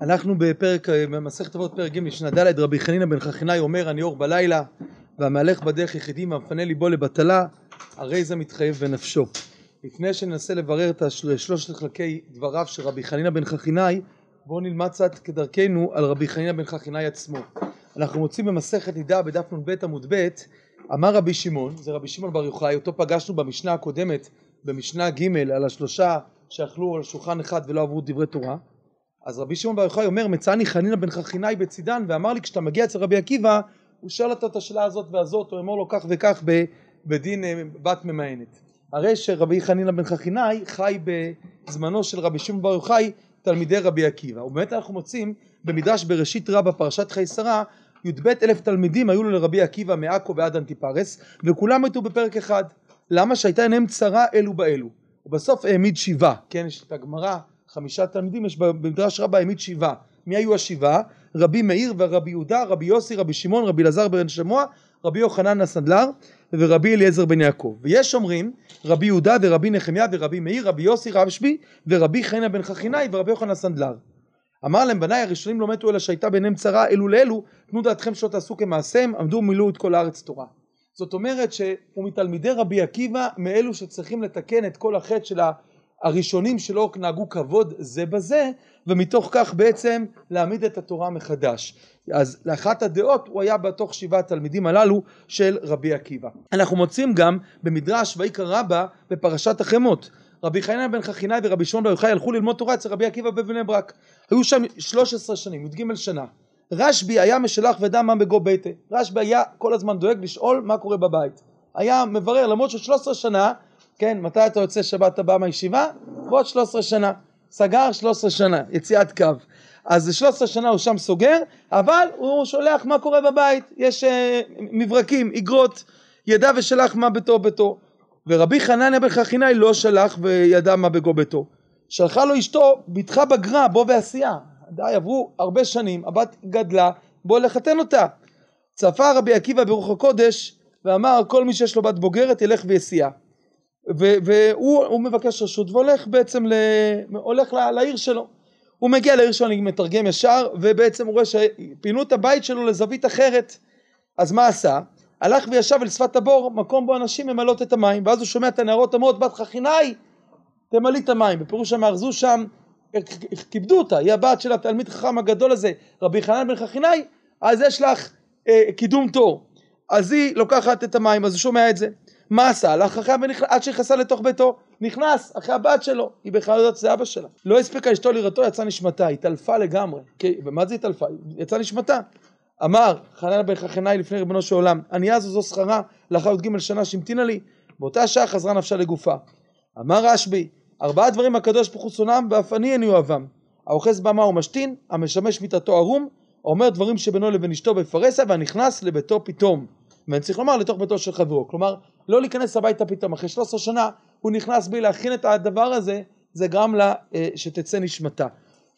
אנחנו בפרק, במסכת אבות פרק ג' משנה ד' רבי חנינא בן חכינאי אומר אני אור בלילה והמהלך בדרך יחידים המפנה ליבו לבטלה הרי זה מתחייב בנפשו. לפני שננסה לברר את שלושת חלקי דבריו של רבי חנינא בן חכינאי בואו נלמד קצת כדרכנו על רבי חנינא בן חכינאי עצמו. אנחנו מוצאים במסכת נידה בדף נ"ב עמוד ב' אמר רבי שמעון זה רבי שמעון בר יוחאי אותו פגשנו במשנה הקודמת במשנה ג' על השלושה שאכלו על שולחן אחד ולא עברו דברי תורה אז רבי שמעון בר יוחאי אומר מצאני חנינא בן חכינאי בצידן ואמר לי כשאתה מגיע אצל רבי עקיבא הוא שואל אותו את השאלה הזאת והזאת הוא אומר לו כך וכך בדין אה, בת ממאנת הרי שרבי חנינא בן חכינאי חי בזמנו של רבי שמעון בר יוחאי תלמידי רבי עקיבא. ובאמת אנחנו מוצאים במדרש בראשית רבה פרשת חיי שרה י"ב אלף תלמידים היו לו לרבי עקיבא מעכו ועד אנטיפרס וכולם היו בפרק אחד. למה? שהייתה עיניהם צרה אלו באלו. ובסוף העמיד שבעה. כן יש את הגמרא חמישה תלמידים יש במדרש רבה העמיד שבעה. מי היו השבעה? רבי מאיר ורבי יהודה רבי יוסי רבי שמעון רבי אלעזר בן שמוע רבי יוחנן הסנדלר ורבי אליעזר בן יעקב. ויש אומרים רבי יהודה ורבי נחמיה ורבי מאיר רבי יוסי רבשבי ורבי חנא בן חכינאי ורבי יוחנן הסנדלר. אמר להם בניי הראשונים לא מתו אלא שהייתה ביניהם צרה אלו לאלו תנו דעתכם שלא תעשו כמעשיהם עמדו ומילאו את כל הארץ תורה. זאת אומרת שהוא מתלמידי רבי עקיבא מאלו שצריכים לתקן את כל החטא של הראשונים שלא נהגו כבוד זה בזה ומתוך כך בעצם להעמיד את התורה מחדש. אז לאחת הדעות הוא היה בתוך שבעת התלמידים הללו של רבי עקיבא. אנחנו מוצאים גם במדרש ויקרא רבה בפרשת החמות. רבי חנינא בן חכינאי ורבי שמעון בר יוחאי הלכו ללמוד תורה אצל רבי עקיבא בבני ברק. היו שם 13 שנים י"ג שנה. רשב"י היה משלח ודע מה בגו ביתה רשב"י היה כל הזמן דואג לשאול מה קורה בבית. היה מברר למרות ש-13 שנה כן מתי אתה יוצא שבת הבאה מהישיבה? בעוד 13 שנה. סגר 13 שנה יציאת קו. אז 13 שנה הוא שם סוגר אבל הוא שולח מה קורה בבית. יש uh, מברקים אגרות ידע ושלח מה ביתו ביתו ורבי חנניה בן חכינאי לא שלח וידע מה בגו ביתו שלחה לו אשתו בתך בגרה בוא ועשייה די עברו הרבה שנים הבת גדלה בוא לחתן אותה. צפה רבי עקיבא ברוח הקודש ואמר כל מי שיש לו בת בוגרת ילך ויסיע והוא מבקש רשות והולך בעצם ל... הולך לעיר שלו. הוא מגיע לעיר שלו אני מתרגם ישר ובעצם הוא רואה שפינו את הבית שלו לזווית אחרת. אז מה עשה? הלך וישב אל שפת הבור מקום בו אנשים ממלאות את המים ואז הוא שומע את הנערות אומרות בת חכינאי תמלאי את המים. בפירוש הם ארזו שם כיבדו אותה היא הבת של התלמיד החכם הגדול הזה רבי חנן בן חכינאי אז יש לך אה, קידום תור. אז היא לוקחת את המים אז הוא שומע את זה מה עשה? הלך אחריה עד שנכנסה לתוך ביתו נכנס אחרי הבת שלו היא בכלל לא יודעת שזה אבא שלה. לא הספיקה אשתו לראותו יצאה נשמתה התעלפה לגמרי. ומה זה התעלפה? יצאה נשמתה. אמר חנן בן חכנאי לפני ריבונו של עולם ענייה הזו זו שכרה לאחר י"ג שנה שהמתינה לי באותה שעה חזרה נפשה לגופה. אמר רשב"י ארבעה דברים הקדוש ברוך הוא שונאם ואף אני איני אוהבם. האוחז במה ומשתין המשמש מיתתו ערום האומר דברים שבינו לבין אשתו בפרסה והנכנס לביתו פתאום. ואני צריך לומר לתוך ביתו של חברו. כלומר לא להיכנס הביתה פתאום. אחרי 13 שנה הוא נכנס בי להכין את הדבר הזה זה גרם לה אה, שתצא נשמתה.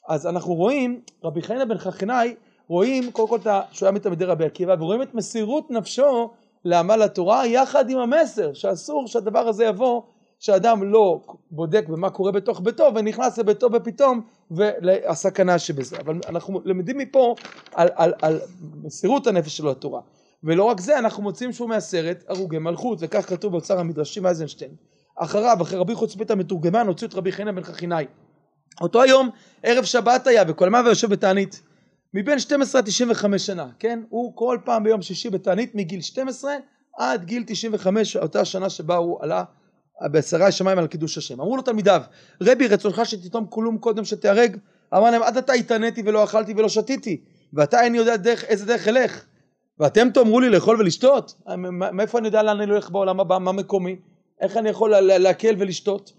אז אנחנו רואים רבי חנינא בן חכינאי רואים קודם כל שהוא היה מתלמידי רבי עקיבא ורואים את מסירות נפשו לעמל התורה יחד עם המסר שאסור שהדבר הזה יבוא שאדם לא בודק במה קורה בתוך ביתו ונכנס לביתו בפתאום והסכנה שבזה. אבל אנחנו למדים מפה על, על, על מסירות הנפש שלו לתורה ולא רק זה אנחנו מוצאים שהוא מהסרט הרוגי מלכות וכך כתוב באוצר המדרשים אייזנשטיין. אחריו אחרי רבי חוץ בית המתורגמן הוציאו את רבי חנין בן חכינאי. אותו היום ערב שבת היה וכל מה ויושב בתענית מבין 12 עד 95 שנה כן? הוא כל פעם ביום שישי בתענית מגיל 12 עד גיל 95 אותה שנה שבה הוא עלה בעשרה שמיים על קידוש השם. אמרו לו תלמידיו רבי רצונך שתתום כלום קודם שתיהרג? אמר להם עד עתה התעניתי ולא אכלתי ולא שתיתי ועתה איני יודע דרך, איזה דרך אלך ואתם תאמרו לי לאכול ולשתות? מאיפה אני יודע לאן אני הולך בעולם הבא? מה מקומי? איך אני יכול להקל ולשתות?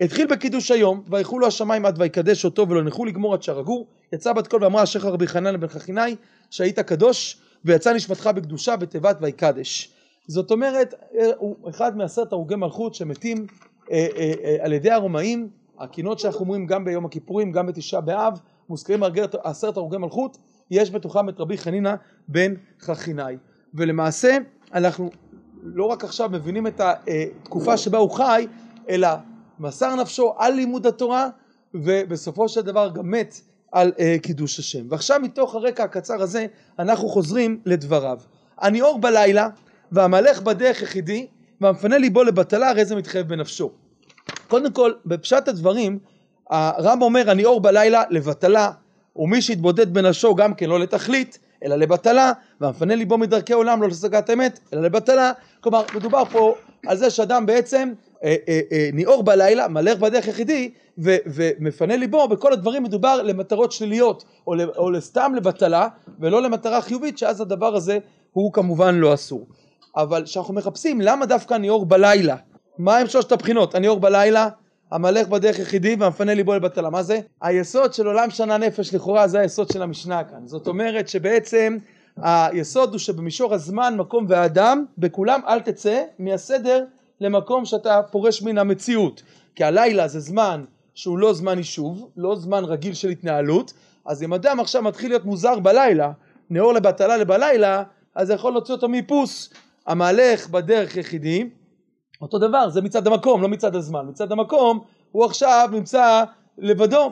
התחיל בקידוש היום, ויחולו לו השמיים עד ויקדש אותו ולא נחו לגמור עד שהרגו, יצא בת קול ואמרה אשריך רבי חנן בן חכינאי שהיית קדוש ויצא נשמתך בקדושה בתיבת ויקדש. זאת אומרת, הוא אחד מעשרת הרוגי מלכות שמתים אה, אה, אה, על ידי הרומאים, הקינות שאנחנו אומרים גם ביום הכיפורים, גם בתשעה באב, מוזכרים עשרת הרוגי מלכות, יש בתוכם את רבי חנינא בן חכינאי. ולמעשה אנחנו לא רק עכשיו מבינים את התקופה שבה הוא חי, אלא מסר נפשו על לימוד התורה ובסופו של דבר גם מת על אה, קידוש השם. ועכשיו מתוך הרקע הקצר הזה אנחנו חוזרים לדבריו. אני אור בלילה והמלך בדרך יחידי והמפנה ליבו לבטלה הרי זה מתחייב בנפשו. קודם כל בפשט הדברים הרב אומר אני אור בלילה לבטלה ומי שיתבודד בנפשו גם כן לא לתכלית אלא לבטלה והמפנה ליבו מדרכי עולם לא להשגת אמת אלא לבטלה. כלומר מדובר פה על זה שאדם בעצם אה, אה, אה, ניאור בלילה מלך בדרך יחידי ו, ומפנה ליבו בכל הדברים מדובר למטרות שליליות או, או לסתם לבטלה ולא למטרה חיובית שאז הדבר הזה הוא כמובן לא אסור. אבל כשאנחנו מחפשים למה דווקא ניאור בלילה מה הם שלושת הבחינות? הניאור בלילה המלך בדרך יחידי והמפנה ליבו לבטלה מה זה? היסוד של עולם שנה נפש לכאורה זה היסוד של המשנה כאן. זאת אומרת שבעצם היסוד הוא שבמישור הזמן מקום ואדם בכולם אל תצא מהסדר למקום שאתה פורש מן המציאות. כי הלילה זה זמן שהוא לא זמן יישוב לא זמן רגיל של התנהלות. אז אם אדם עכשיו מתחיל להיות מוזר בלילה נאור לבטלה לבלילה אז זה יכול להוציא אותו מאיפוס המהלך בדרך יחידי אותו דבר זה מצד המקום לא מצד הזמן. מצד המקום הוא עכשיו נמצא לבדו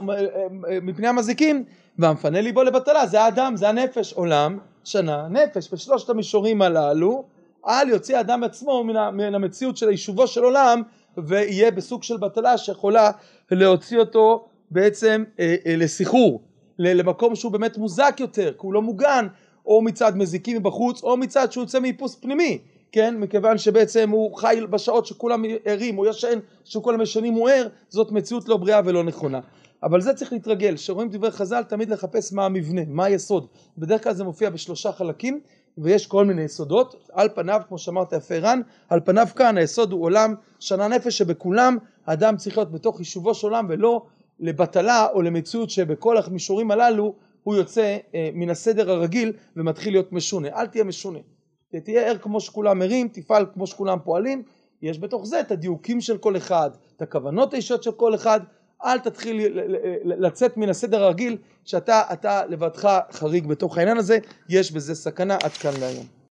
מפני המזיקים והמפנה ליבו לבטלה. זה האדם זה הנפש עולם שנה נפש. בשלושת המישורים הללו אל יוציא האדם עצמו מן המציאות של יישובו של עולם ויהיה בסוג של בטלה שיכולה להוציא אותו בעצם אה, אה, לסחרור למקום שהוא באמת מוזק יותר כי הוא לא מוגן או מצד מזיקים מבחוץ או מצד שהוא יוצא מאיפוס פנימי כן מכיוון שבעצם הוא חי בשעות שכולם ערים הוא ישן שכולם ישנים הוא ער זאת מציאות לא בריאה ולא נכונה. אבל זה צריך להתרגל שרואים דברי חז"ל תמיד לחפש מה המבנה מה היסוד. בדרך כלל זה מופיע בשלושה חלקים ויש כל מיני יסודות. על פניו כמו שאמרת יפה רן על פניו כאן היסוד הוא עולם שנה נפש שבכולם האדם צריך להיות בתוך יישובו של עולם ולא לבטלה או למציאות שבכל המישורים הללו הוא יוצא אה, מן הסדר הרגיל ומתחיל להיות משונה. אל תהיה משונה תהיה ער כמו שכולם ערים תפעל כמו שכולם פועלים. יש בתוך זה את הדיוקים של כל אחד את הכוונות האישיות של כל אחד. אל תתחיל לצאת מן הסדר הרגיל שאתה אתה לבדך חריג בתוך העניין הזה. יש בזה סכנה עד כאן להיום